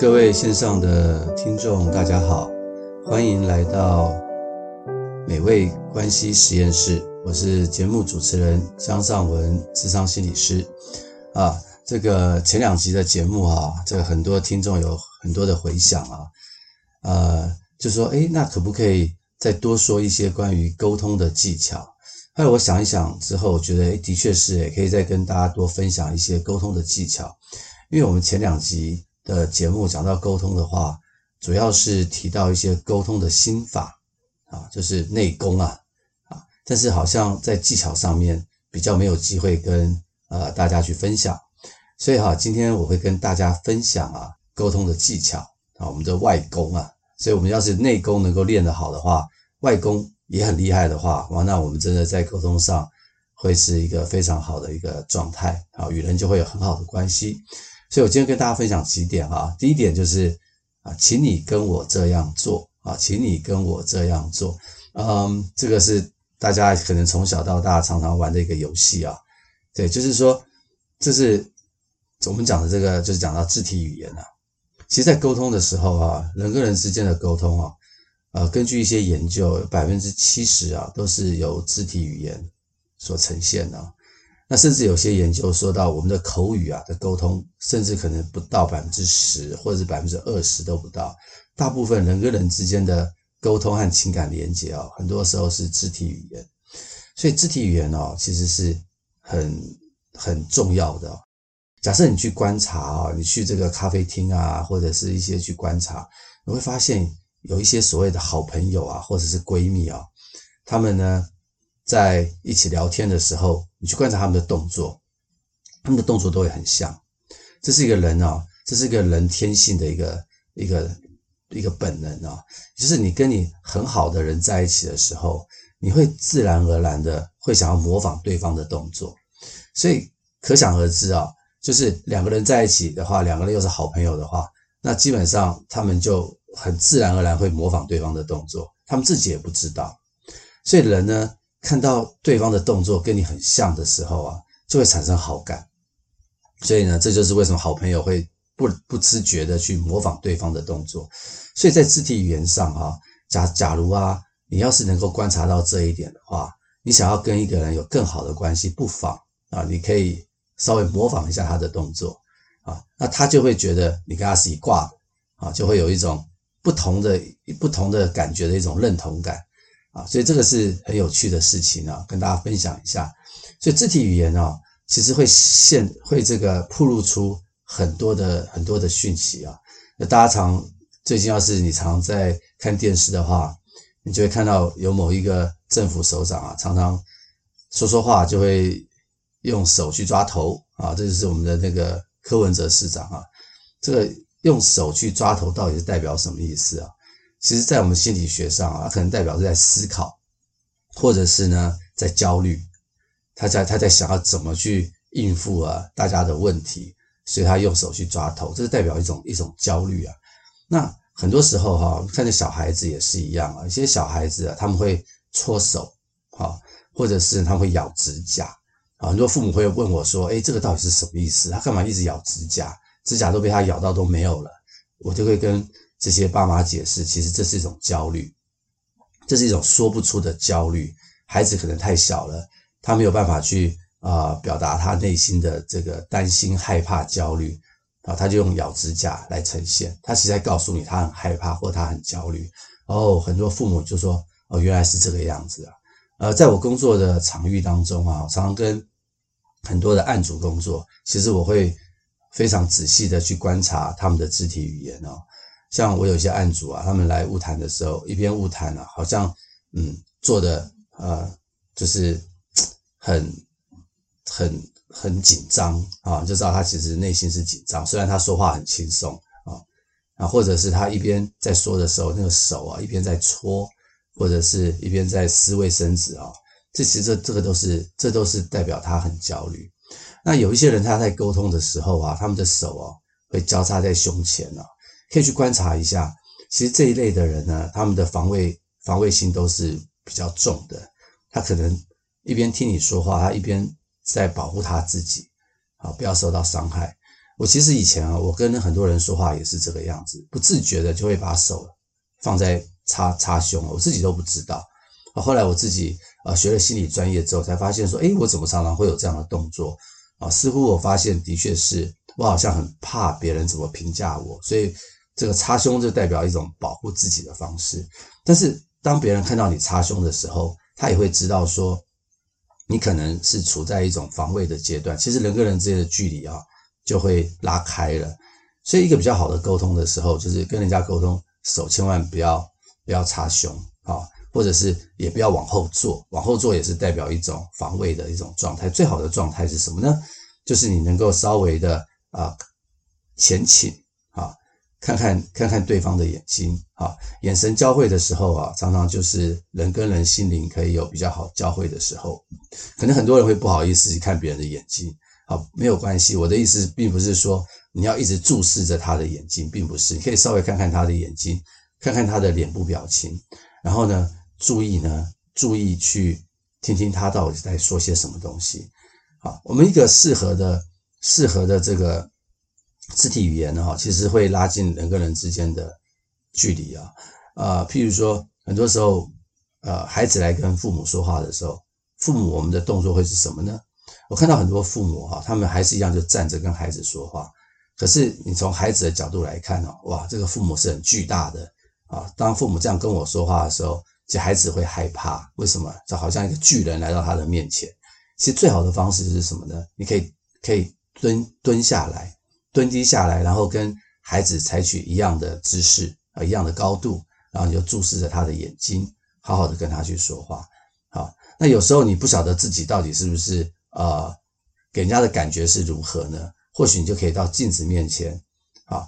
各位线上的听众，大家好，欢迎来到美味关系实验室。我是节目主持人江尚文，智商心理师。啊，这个前两集的节目啊，这个很多听众有很多的回响啊，呃，就说，诶，那可不可以再多说一些关于沟通的技巧？后来我想一想之后，我觉得，诶，的确是，也可以再跟大家多分享一些沟通的技巧，因为我们前两集。的节目讲到沟通的话，主要是提到一些沟通的心法啊，就是内功啊啊，但是好像在技巧上面比较没有机会跟呃大家去分享，所以哈，今天我会跟大家分享啊沟通的技巧啊，我们的外功啊，所以我们要是内功能够练得好的话，外功也很厉害的话，哇，那我们真的在沟通上会是一个非常好的一个状态啊，与人就会有很好的关系。所以，我今天跟大家分享几点啊。第一点就是啊，请你跟我这样做啊，请你跟我这样做。嗯，这个是大家可能从小到大常常玩的一个游戏啊。对，就是说，这是我们讲的这个，就是讲到肢体语言啊。其实，在沟通的时候啊，人跟人之间的沟通啊，呃，根据一些研究，百分之七十啊，都是由肢体语言所呈现的。那甚至有些研究说到，我们的口语啊的沟通，甚至可能不到百分之十，或者是百分之二十都不到。大部分人跟人之间的沟通和情感连接啊，很多时候是肢体语言。所以肢体语言哦，其实是很很重要的。假设你去观察啊，你去这个咖啡厅啊，或者是一些去观察，你会发现有一些所谓的好朋友啊，或者是闺蜜啊，他们呢，在一起聊天的时候，你去观察他们的动作，他们的动作都会很像。这是一个人啊，这是一个人天性的一个一个一个本能啊，就是你跟你很好的人在一起的时候，你会自然而然的会想要模仿对方的动作。所以可想而知啊，就是两个人在一起的话，两个人又是好朋友的话，那基本上他们就很自然而然会模仿对方的动作，他们自己也不知道。所以人呢，看到对方的动作跟你很像的时候啊，就会产生好感。所以呢，这就是为什么好朋友会不不自觉的去模仿对方的动作。所以在肢体语言上啊，假假如啊，你要是能够观察到这一点的话，你想要跟一个人有更好的关系，不妨啊，你可以稍微模仿一下他的动作啊，那他就会觉得你跟他是一挂的啊，就会有一种不同的不同的感觉的一种认同感。啊，所以这个是很有趣的事情啊，跟大家分享一下。所以肢体语言啊，其实会现会这个暴露出很多的很多的讯息啊。那大家常最近要是你常在看电视的话，你就会看到有某一个政府首长啊，常常说说话就会用手去抓头啊，这就是我们的那个柯文哲市长啊。这个用手去抓头到底是代表什么意思啊？其实，在我们心理学上啊，可能代表是在思考，或者是呢，在焦虑。他在他在想要怎么去应付啊大家的问题，所以他用手去抓头，这是代表一种一种焦虑啊。那很多时候哈，看着小孩子也是一样啊，一些小孩子啊，他们会搓手，啊，或者是他们会咬指甲啊。很多父母会问我说：“诶，这个到底是什么意思？他干嘛一直咬指甲？指甲都被他咬到都没有了。”我就会跟。这些爸妈解释，其实这是一种焦虑，这是一种说不出的焦虑。孩子可能太小了，他没有办法去啊、表达他内心的这个担心、害怕、焦虑啊，他就用咬指甲来呈现。他其实在告诉你，他很害怕或他很焦虑。哦，很多父母就说：“哦，原来是这个样子啊。”呃，在我工作的场域当中啊，常常跟很多的案主工作，其实我会非常仔细的去观察他们的肢体语言哦。像我有些案主啊，他们来晤谈的时候，一边晤谈啊，好像嗯做的呃就是很很很紧张啊，就知道他其实内心是紧张。虽然他说话很轻松啊啊，或者是他一边在说的时候，那个手啊一边在搓，或者是一边在撕卫生纸啊，这其实这这个都是这都是代表他很焦虑。那有一些人他在沟通的时候啊，他们的手啊会交叉在胸前啊。可以去观察一下，其实这一类的人呢，他们的防卫防卫心都是比较重的。他可能一边听你说话，他一边在保护他自己，啊，不要受到伤害。我其实以前啊，我跟很多人说话也是这个样子，不自觉的就会把手放在插插胸，我自己都不知道。后来我自己啊学了心理专业之后，才发现说，诶，我怎么常常会有这样的动作啊？似乎我发现的确是我好像很怕别人怎么评价我，所以这个插胸就代表一种保护自己的方式。但是当别人看到你插胸的时候，他也会知道说，你可能是处在一种防卫的阶段。其实人跟人之间的距离啊。就会拉开了，所以一个比较好的沟通的时候，就是跟人家沟通，手千万不要不要插胸啊，或者是也不要往后坐，往后坐也是代表一种防卫的一种状态。最好的状态是什么呢？就是你能够稍微的啊前倾，看看看看对方的眼睛啊，眼神交汇的时候啊，常常就是人跟人心灵可以有比较好交汇的时候。可能很多人会不好意思看别人的眼睛。好，没有关系。我的意思并不是说你要一直注视着他的眼睛，并不是。你可以稍微看看他的眼睛，看看他的脸部表情，然后呢，注意呢，注意去听听他到底在说些什么东西。好，我们一个适合的、适合的这个肢体语言呢，哈，其实会拉近人跟人之间的距离啊。啊，譬如说，很多时候，呃，孩子来跟父母说话的时候，父母我们的动作会是什么呢？我看到很多父母哈，他们还是一样就站着跟孩子说话。可是你从孩子的角度来看哦，哇，这个父母是很巨大的啊。当父母这样跟我说话的时候，其实孩子会害怕。为什么？就好像一个巨人来到他的面前。其实最好的方式是什么呢？你可以可以蹲蹲下来，蹲低下来，然后跟孩子采取一样的姿势啊，一样的高度，然后你就注视着他的眼睛，好好的跟他去说话。好，那有时候你不晓得自己到底是不是。呃，给人家的感觉是如何呢？或许你就可以到镜子面前，啊，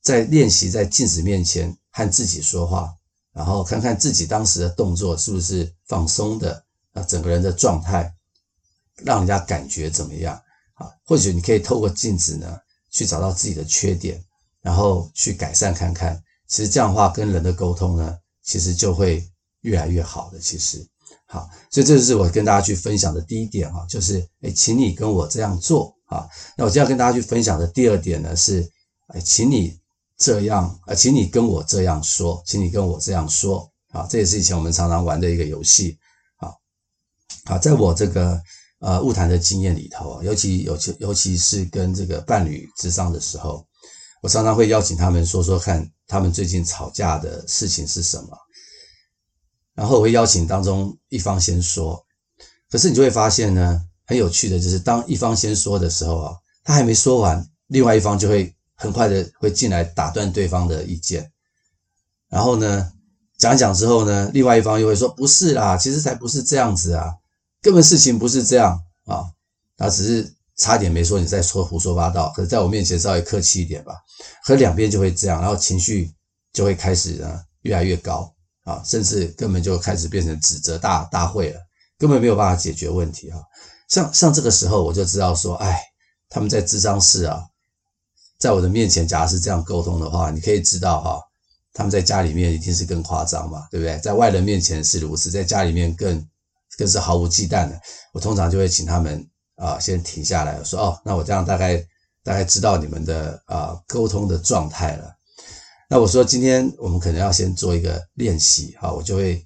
在练习在镜子面前和自己说话，然后看看自己当时的动作是不是放松的，啊，整个人的状态，让人家感觉怎么样？啊，或许你可以透过镜子呢，去找到自己的缺点，然后去改善看看。其实这样的话，跟人的沟通呢，其实就会越来越好的。其实。好，所以这就是我跟大家去分享的第一点哈，就是诶，请你跟我这样做啊。那我今天要跟大家去分享的第二点呢是，诶，请你这样，啊，请你跟我这样说，请你跟我这样说啊。这也是以前我们常常玩的一个游戏。啊，好，在我这个呃晤谈的经验里头，尤其尤其尤其是跟这个伴侣咨商的时候，我常常会邀请他们说说看，他们最近吵架的事情是什么。然后我会邀请当中一方先说，可是你就会发现呢，很有趣的就是当一方先说的时候啊，他还没说完，另外一方就会很快的会进来打断对方的意见，然后呢，讲讲之后呢，另外一方又会说不是啦，其实才不是这样子啊，根本事情不是这样啊，他只是差点没说你在说胡说八道，可是在我面前稍微客气一点吧，可两边就会这样，然后情绪就会开始呢越来越高。啊，甚至根本就开始变成指责大大会了，根本没有办法解决问题啊。像像这个时候，我就知道说，哎，他们在智商室啊，在我的面前，假如是这样沟通的话，你可以知道哈，他们在家里面一定是更夸张嘛，对不对？在外人面前是如此，在家里面更更是毫无忌惮的。我通常就会请他们啊，先停下来，我说哦，那我这样大概大概知道你们的啊沟通的状态了。那我说，今天我们可能要先做一个练习，哈，我就会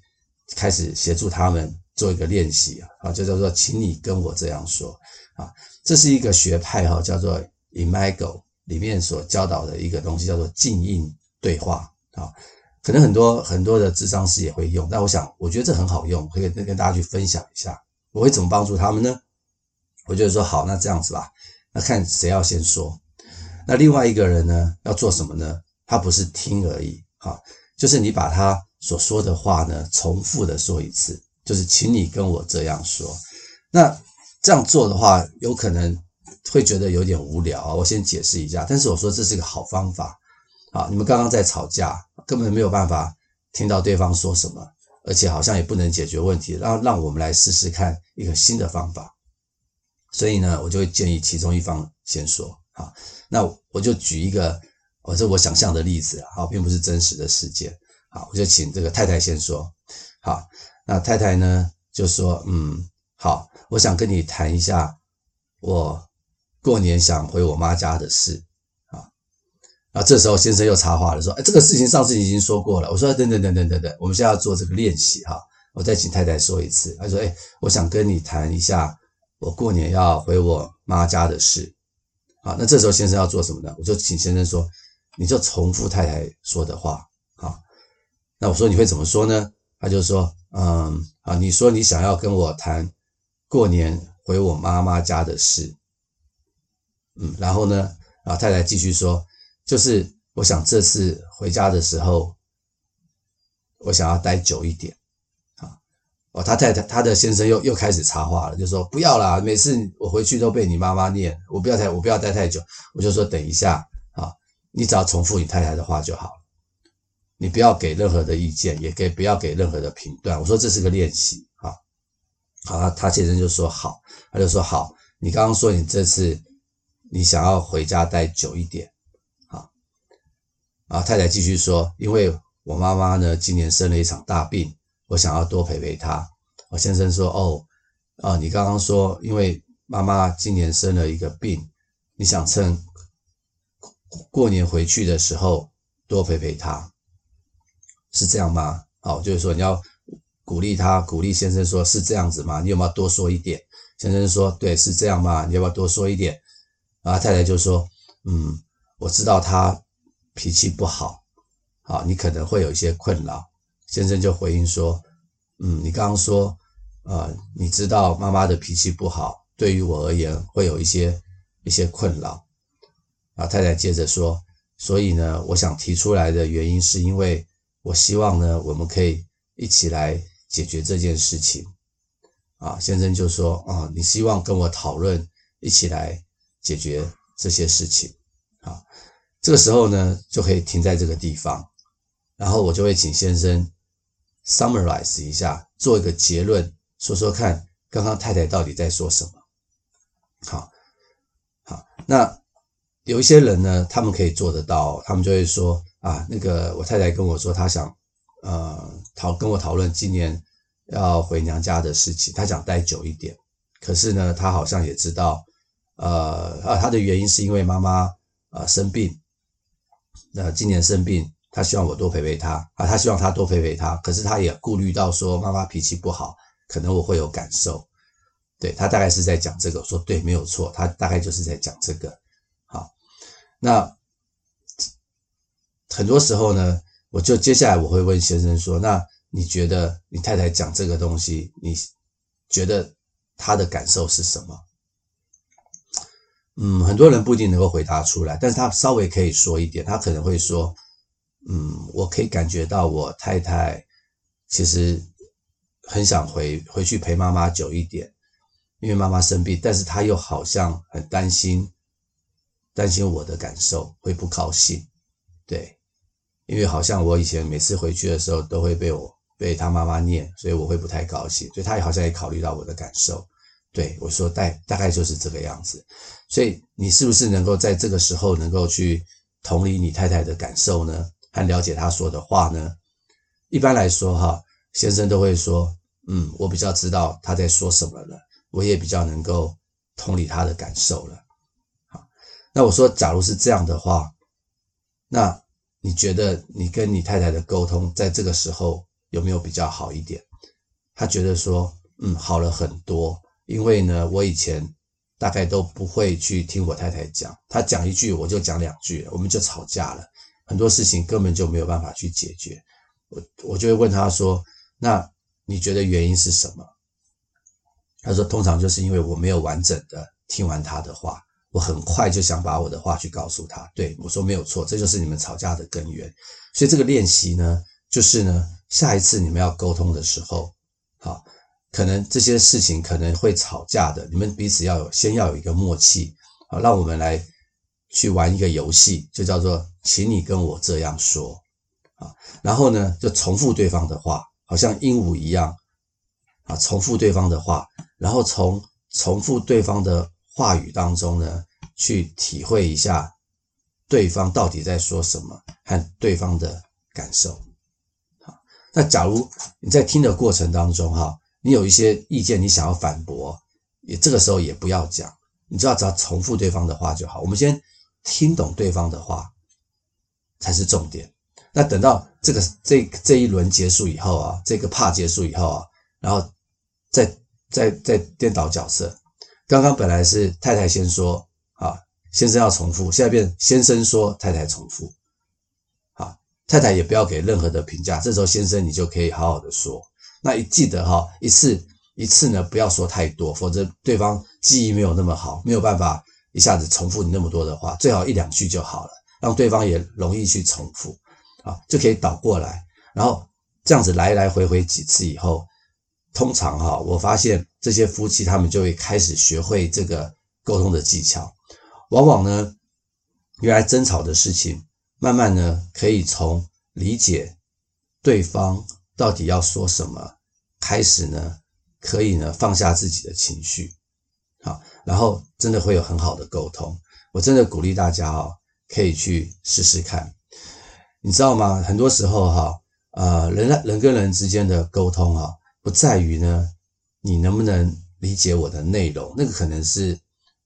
开始协助他们做一个练习，啊，就叫做，请你跟我这样说，啊，这是一个学派，哈，叫做 Imago 里面所教导的一个东西，叫做镜音对话，啊，可能很多很多的咨商师也会用，但我想，我觉得这很好用，可以跟大家去分享一下，我会怎么帮助他们呢？我就说，好，那这样子吧，那看谁要先说，那另外一个人呢，要做什么呢？他不是听而已，哈，就是你把他所说的话呢，重复的说一次，就是请你跟我这样说。那这样做的话，有可能会觉得有点无聊啊。我先解释一下，但是我说这是个好方法啊。你们刚刚在吵架，根本没有办法听到对方说什么，而且好像也不能解决问题，让让我们来试试看一个新的方法。所以呢，我就会建议其中一方先说，好，那我就举一个。我这我想象的例子啊，并不是真实的事件。好，我就请这个太太先说。好，那太太呢就说，嗯，好，我想跟你谈一下我过年想回我妈家的事。啊，这时候先生又插话了，说：“哎，这个事情上次已经说过了。”我说：“等等等等等等，我们现在要做这个练习哈，我再请太太说一次。”他说：“哎，我想跟你谈一下我过年要回我妈家的事。”好，那这时候先生要做什么呢？我就请先生说：“你就重复太太说的话。”好，那我说你会怎么说呢？他就说：“嗯，啊，你说你想要跟我谈过年回我妈妈家的事。”嗯，然后呢，啊，太太继续说。就是我想这次回家的时候，我想要待久一点，啊，哦，他太太他的先生又又开始插话了，就说不要啦，每次我回去都被你妈妈念，我不要太我不要待太久，我就说等一下，啊，你只要重复你太太的话就好，你不要给任何的意见，也给不要给任何的评断，我说这是个练习，啊，好，他先生就说好，他就说好，你刚刚说你这次你想要回家待久一点。啊，太太继续说：“因为我妈妈呢，今年生了一场大病，我想要多陪陪她。”我先生说：“哦，啊，你刚刚说，因为妈妈今年生了一个病，你想趁过年回去的时候多陪陪她，是这样吗？好，就是说你要鼓励她，鼓励先生说是这样子吗？你有没有多说一点？”先生说：“对，是这样吗？你要不要多说一点？”啊，太太就说：“嗯，我知道她。”脾气不好，好，你可能会有一些困扰。先生就回应说：“嗯，你刚刚说，呃，你知道妈妈的脾气不好，对于我而言会有一些一些困扰。”啊，太太接着说：“所以呢，我想提出来的原因是因为我希望呢，我们可以一起来解决这件事情。”啊，先生就说：“啊，你希望跟我讨论，一起来解决这些事情。”这个时候呢，就可以停在这个地方，然后我就会请先生 summarize 一下，做一个结论，说说看刚刚太太到底在说什么。好，好，那有一些人呢，他们可以做得到，他们就会说啊，那个我太太跟我说，她想呃讨跟我讨论今年要回娘家的事情，她想待久一点，可是呢，她好像也知道，呃啊，她的原因是因为妈妈啊生病。那今年生病，他希望我多陪陪他啊，他希望他多陪陪他，可是他也顾虑到说妈妈脾气不好，可能我会有感受。对，他大概是在讲这个，说对，没有错，他大概就是在讲这个。好，那很多时候呢，我就接下来我会问先生说，那你觉得你太太讲这个东西，你觉得他的感受是什么？嗯，很多人不一定能够回答出来，但是他稍微可以说一点，他可能会说，嗯，我可以感觉到我太太其实很想回回去陪妈妈久一点，因为妈妈生病，但是他又好像很担心，担心我的感受会不高兴，对，因为好像我以前每次回去的时候都会被我被他妈妈念，所以我会不太高兴，所以他也好像也考虑到我的感受。对，我说大大概就是这个样子，所以你是不是能够在这个时候能够去同理你太太的感受呢？和了解她说的话呢？一般来说哈，先生都会说，嗯，我比较知道他在说什么了，我也比较能够同理他的感受了。好，那我说，假如是这样的话，那你觉得你跟你太太的沟通在这个时候有没有比较好一点？他觉得说，嗯，好了很多。因为呢，我以前大概都不会去听我太太讲，她讲一句我就讲两句，我们就吵架了，很多事情根本就没有办法去解决。我我就会问她说：“那你觉得原因是什么？”她说：“通常就是因为我没有完整的听完她的话，我很快就想把我的话去告诉她。”对，我说没有错，这就是你们吵架的根源。所以这个练习呢，就是呢，下一次你们要沟通的时候，好。可能这些事情可能会吵架的，你们彼此要有先要有一个默契啊。让我们来去玩一个游戏，就叫做“请你跟我这样说”啊。然后呢，就重复对方的话，好像鹦鹉一样啊，重复对方的话，然后从重复对方的话语当中呢，去体会一下对方到底在说什么和对方的感受。好，那假如你在听的过程当中哈。你有一些意见，你想要反驳，也这个时候也不要讲，你就要只要重复对方的话就好。我们先听懂对方的话，才是重点。那等到这个这这一轮结束以后啊，这个怕结束以后啊，然后再再再颠倒角色。刚刚本来是太太先说啊，先生要重复，现在变先生说太太重复。好，太太也不要给任何的评价，这时候先生你就可以好好的说。那一记得哈，一次一次呢不要说太多，否则对方记忆没有那么好，没有办法一下子重复你那么多的话，最好一两句就好了，让对方也容易去重复。啊，就可以倒过来，然后这样子来来回回几次以后，通常哈，我发现这些夫妻他们就会开始学会这个沟通的技巧。往往呢，原来争吵的事情，慢慢呢可以从理解对方到底要说什么开始呢，可以呢放下自己的情绪，好，然后真的会有很好的沟通。我真的鼓励大家哦，可以去试试看。你知道吗？很多时候哈，呃，人人跟人之间的沟通啊，不在于呢，你能不能理解我的内容，那个可能是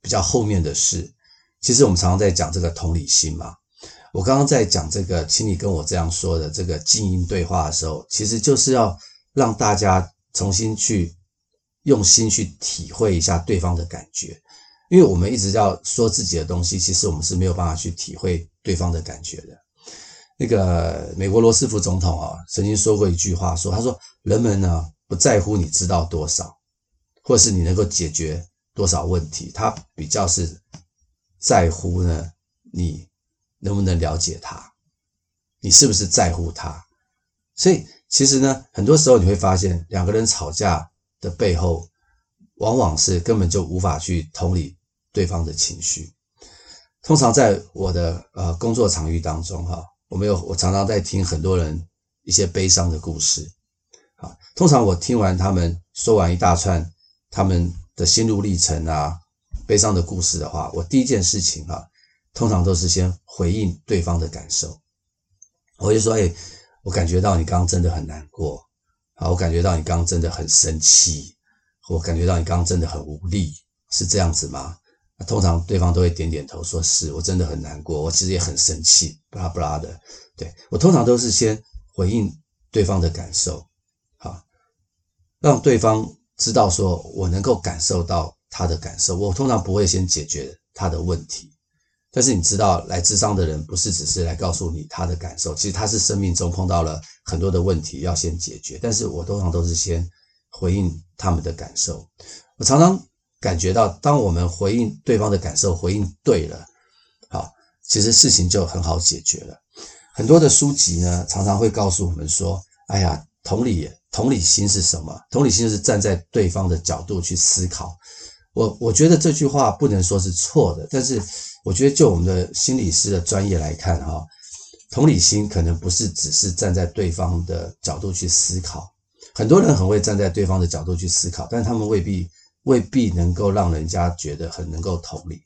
比较后面的事。其实我们常常在讲这个同理心嘛。我刚刚在讲这个，请你跟我这样说的这个静音对话的时候，其实就是要让大家重新去用心去体会一下对方的感觉，因为我们一直要说自己的东西，其实我们是没有办法去体会对方的感觉的。那个美国罗斯福总统啊，曾经说过一句话，说他说人们呢不在乎你知道多少，或是你能够解决多少问题，他比较是在乎呢你能不能了解他，你是不是在乎他。所以其实呢，很多时候你会发现两个人吵架的背后，往往是根本就无法去同理对方的情绪。通常在我的呃工作场域当中哈。我没有，我常常在听很多人一些悲伤的故事，啊，通常我听完他们说完一大串他们的心路历程啊，悲伤的故事的话，我第一件事情哈，通常都是先回应对方的感受，我就说，哎，我感觉到你刚刚真的很难过，啊，我感觉到你刚刚真的很生气，我感觉到你刚刚真的很无力，是这样子吗？通常对方都会点点头，说是我真的很难过，我其实也很生气，巴拉巴拉的。对，我通常都是先回应对方的感受，好，让对方知道说我能够感受到他的感受。我通常不会先解决他的问题，但是你知道，来咨商的人不是只是来告诉你他的感受，其实他是生命中碰到了很多的问题要先解决。但是我通常都是先回应他们的感受。我常常。感觉到，当我们回应对方的感受，回应对了，好，其实事情就很好解决了。很多的书籍呢，常常会告诉我们说：“哎呀，同理，同理心是什么？同理心是站在对方的角度去思考。”我我觉得这句话不能说是错的，但是我觉得就我们的心理师的专业来看，哈，同理心可能不是只是站在对方的角度去思考。很多人很会站在对方的角度去思考，但他们未必。未必能够让人家觉得很能够同理。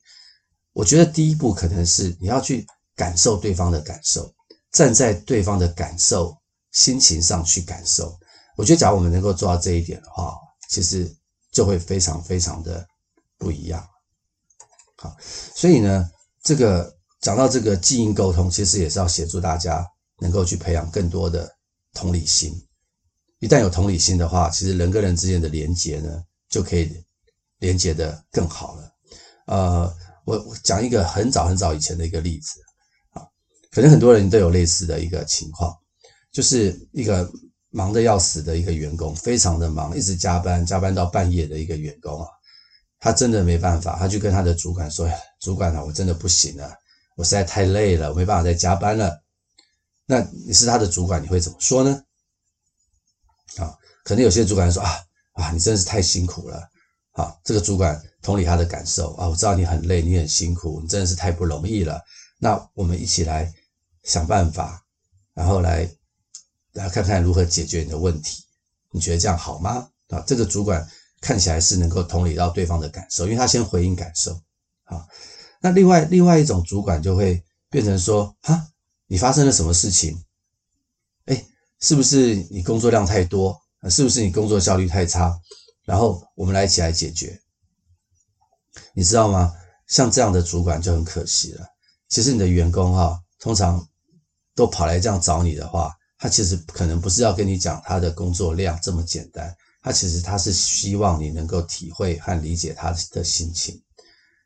我觉得第一步可能是你要去感受对方的感受，站在对方的感受、心情上去感受。我觉得，假如我们能够做到这一点的话，其实就会非常非常的不一样。好，所以呢，这个讲到这个基因沟通，其实也是要协助大家能够去培养更多的同理心。一旦有同理心的话，其实人跟人之间的连结呢，就可以。连接的更好了，呃，我我讲一个很早很早以前的一个例子啊，可能很多人都有类似的一个情况，就是一个忙得要死的一个员工，非常的忙，一直加班，加班到半夜的一个员工啊，他真的没办法，他就跟他的主管说：“主管啊，我真的不行了，我实在太累了，我没办法再加班了。”那你是他的主管，你会怎么说呢？啊，可能有些主管说：“啊啊，你真的是太辛苦了。”好，这个主管同理他的感受啊，我知道你很累，你很辛苦，你真的是太不容易了。那我们一起来想办法，然后来来看看如何解决你的问题。你觉得这样好吗？啊，这个主管看起来是能够同理到对方的感受，因为他先回应感受。好，那另外另外一种主管就会变成说，哈，你发生了什么事情？哎，是不是你工作量太多？是不是你工作效率太差？然后我们来一起来解决，你知道吗？像这样的主管就很可惜了。其实你的员工哈，通常都跑来这样找你的话，他其实可能不是要跟你讲他的工作量这么简单，他其实他是希望你能够体会和理解他的心情。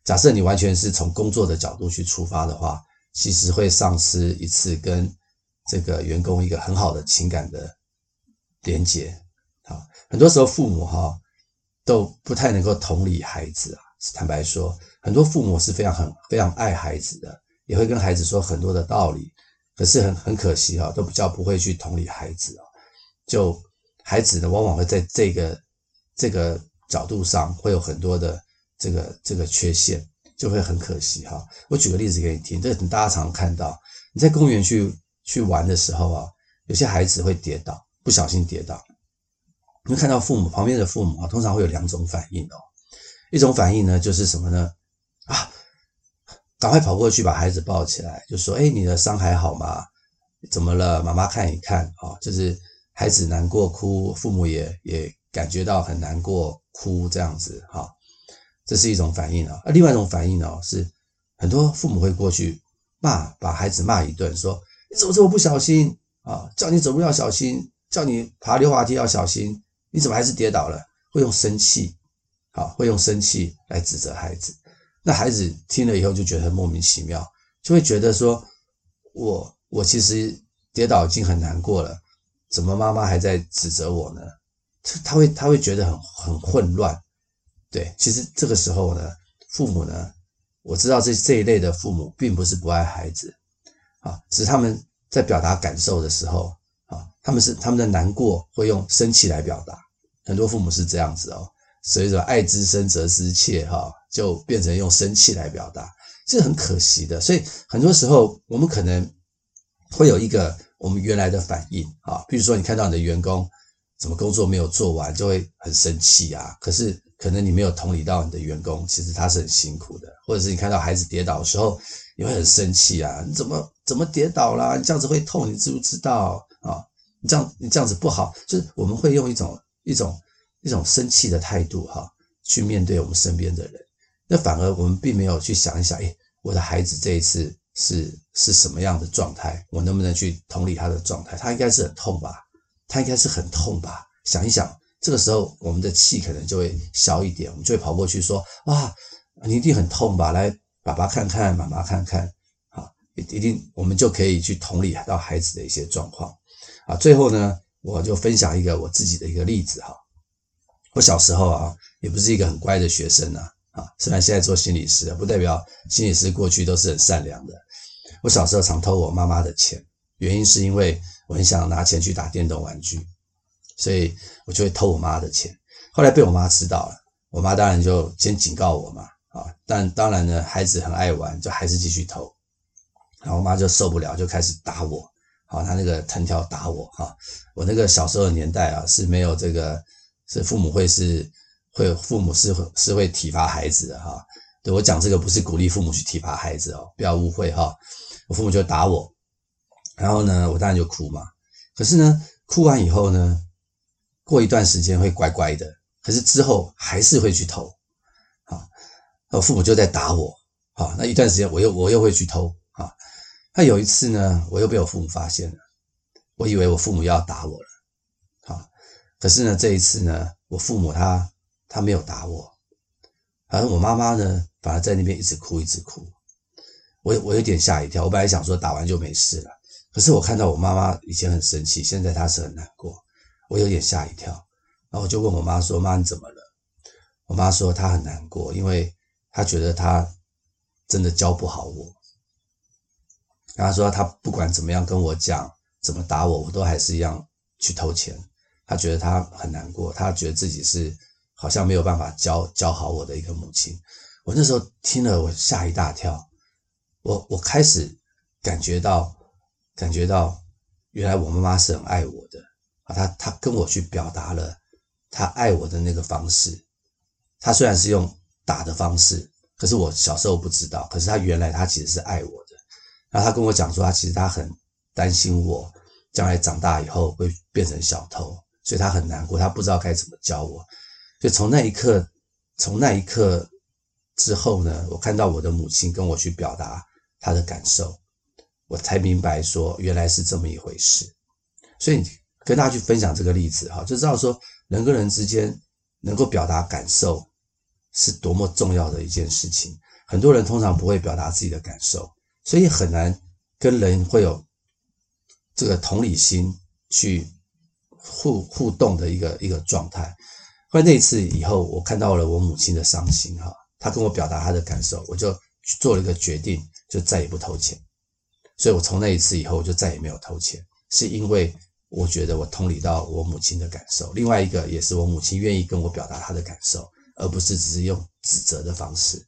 假设你完全是从工作的角度去出发的话，其实会丧失一次跟这个员工一个很好的情感的连接。好，很多时候父母哈都不太能够同理孩子啊。坦白说，很多父母是非常很非常爱孩子的，也会跟孩子说很多的道理。可是很很可惜哈，都比较不会去同理孩子啊。就孩子呢，往往会在这个这个角度上会有很多的这个这个缺陷，就会很可惜哈。我举个例子给你听，这大家常看到，你在公园去去玩的时候啊，有些孩子会跌倒，不小心跌倒，你会看到父母旁边的父母啊，通常会有两种反应哦。一种反应呢，就是什么呢？啊。赶快跑过去把孩子抱起来，就说：“哎，你的伤还好吗？怎么了？妈妈看一看啊。”就是孩子难过哭，父母也也感觉到很难过哭这样子哈。这是一种反应啊。另外一种反应呢，是很多父母会过去骂，把孩子骂一顿，说：“你怎么这么不小心啊？叫你走路要小心，叫你爬溜滑梯要小心，你怎么还是跌倒了？”会用生气，啊，会用生气来指责孩子。那孩子听了以后就觉得很莫名其妙，就会觉得说：“我我其实跌倒已经很难过了，怎么妈妈还在指责我呢？”他他会他会觉得很很混乱。对，其实这个时候呢，父母呢，我知道这这一类的父母并不是不爱孩子啊，只是他们在表达感受的时候啊，他们是他们的难过会用生气来表达，很多父母是这样子哦。所以说，爱之深则之切，哈，就变成用生气来表达，这很可惜的。所以很多时候，我们可能会有一个我们原来的反应，啊，比如说你看到你的员工怎么工作没有做完，就会很生气啊。可是可能你没有同理到你的员工，其实他是很辛苦的。或者是你看到孩子跌倒的时候，你会很生气啊，你怎么怎么跌倒啦？你这样子会痛，你知不知道啊？你这样你这样子不好，就是我们会用一种一种。一种生气的态度，哈，去面对我们身边的人，那反而我们并没有去想一想，诶，我的孩子这一次是是什么样的状态？我能不能去同理他的状态？他应该是很痛吧？他应该是很痛吧？想一想，这个时候我们的气可能就会消一点，我们就会跑过去说：哇，你一定很痛吧？来，爸爸看看，妈妈看看，啊，一定，我们就可以去同理到孩子的一些状况。啊，最后呢，我就分享一个我自己的一个例子，哈。我小时候啊，也不是一个很乖的学生呐，啊，虽然现在做心理师，不代表心理师过去都是很善良的。我小时候常偷我妈妈的钱，原因是因为我很想拿钱去打电动玩具，所以我就会偷我妈的钱。后来被我妈知道了，我妈当然就先警告我嘛，啊，但当然呢，孩子很爱玩，就还是继续偷。然后我妈就受不了，就开始打我，好，她那个藤条打我，哈，我那个小时候的年代啊，是没有这个。是父母会是会父母是是会体罚孩子的哈，对，我讲这个不是鼓励父母去体罚孩子哦，不要误会哈。我父母就打我，然后呢，我当然就哭嘛。可是呢，哭完以后呢，过一段时间会乖乖的，可是之后还是会去偷，啊，我父母就在打我，好，那一段时间我又我又会去偷，啊，那有一次呢，我又被我父母发现了，我以为我父母要打我了。啊可是呢，这一次呢，我父母他他没有打我，而我妈妈呢，反而在那边一直哭，一直哭。我我有点吓一跳，我本来想说打完就没事了，可是我看到我妈妈以前很生气，现在她是很难过，我有点吓一跳。然后我就问我妈说：“妈，你怎么了？”我妈说她很难过，因为她觉得她真的教不好我。然后她说她不管怎么样跟我讲，怎么打我，我都还是一样去偷钱。她觉得她很难过，她觉得自己是好像没有办法教教好我的一个母亲。我那时候听了，我吓一大跳。我我开始感觉到，感觉到原来我妈妈是很爱我的啊。她她跟我去表达了她爱我的那个方式。她虽然是用打的方式，可是我小时候不知道。可是她原来她其实是爱我的。然后她跟我讲说，她其实她很担心我将来长大以后会变成小偷。所以她很难过，她不知道该怎么教我。所以从那一刻，从那一刻之后呢，我看到我的母亲跟我去表达他的感受，我才明白说原来是这么一回事。所以跟大家去分享这个例子哈，就知道说人跟人之间能够表达感受是多么重要的一件事情。很多人通常不会表达自己的感受，所以很难跟人会有这个同理心去互互动的一个一个状态。后来那一次以后，我看到了我母亲的伤心哈，她跟我表达她的感受，我就做了一个决定，就再也不偷钱。所以我从那一次以后，我就再也没有偷钱，是因为我觉得我同理到我母亲的感受。另外一个也是我母亲愿意跟我表达她的感受，而不是只是用指责的方式。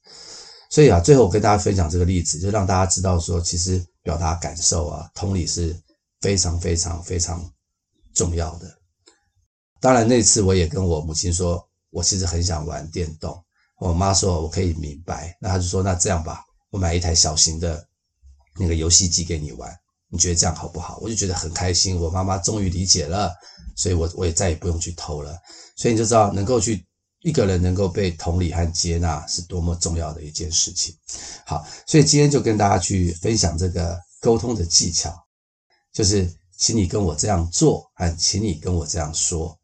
所以啊，最后我跟大家分享这个例子，就让大家知道说，其实表达感受啊，同理是非常非常非常重要的。当然那次我也跟我母亲说，我其实很想玩电动。我妈说我可以明白，那她就说那这样吧，我买一台小型的。那个游戏机给你玩，你觉得这样好不好？我就觉得很开心，我妈妈终于理解了，所以我我也再也不用去偷了。所以你就知道，能够去一个人能够被同理和接纳是多么重要的一件事情。好，所以今天就跟大家去分享这个沟通的技巧，就是请你跟我这样做，和请你跟我这样说。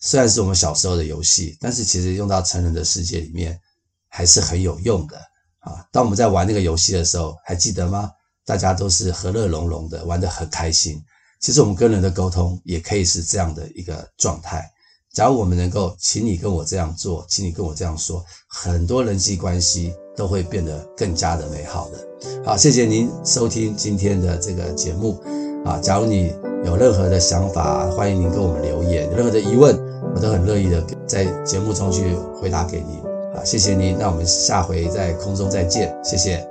虽然是我们小时候的游戏，但是其实用到成人的世界里面还是很有用的。啊，当我们在玩那个游戏的时候，还记得吗？大家都是和乐融融的，玩得很开心。其实我们跟人的沟通也可以是这样的一个状态。假如我们能够，请你跟我这样做，请你跟我这样说，很多人际关系都会变得更加的美好的。好，谢谢您收听今天的这个节目。啊，假如你有任何的想法，欢迎您跟我们留言。有任何的疑问，我都很乐意的在节目中去回答给您。谢谢您，那我们下回在空中再见，谢谢。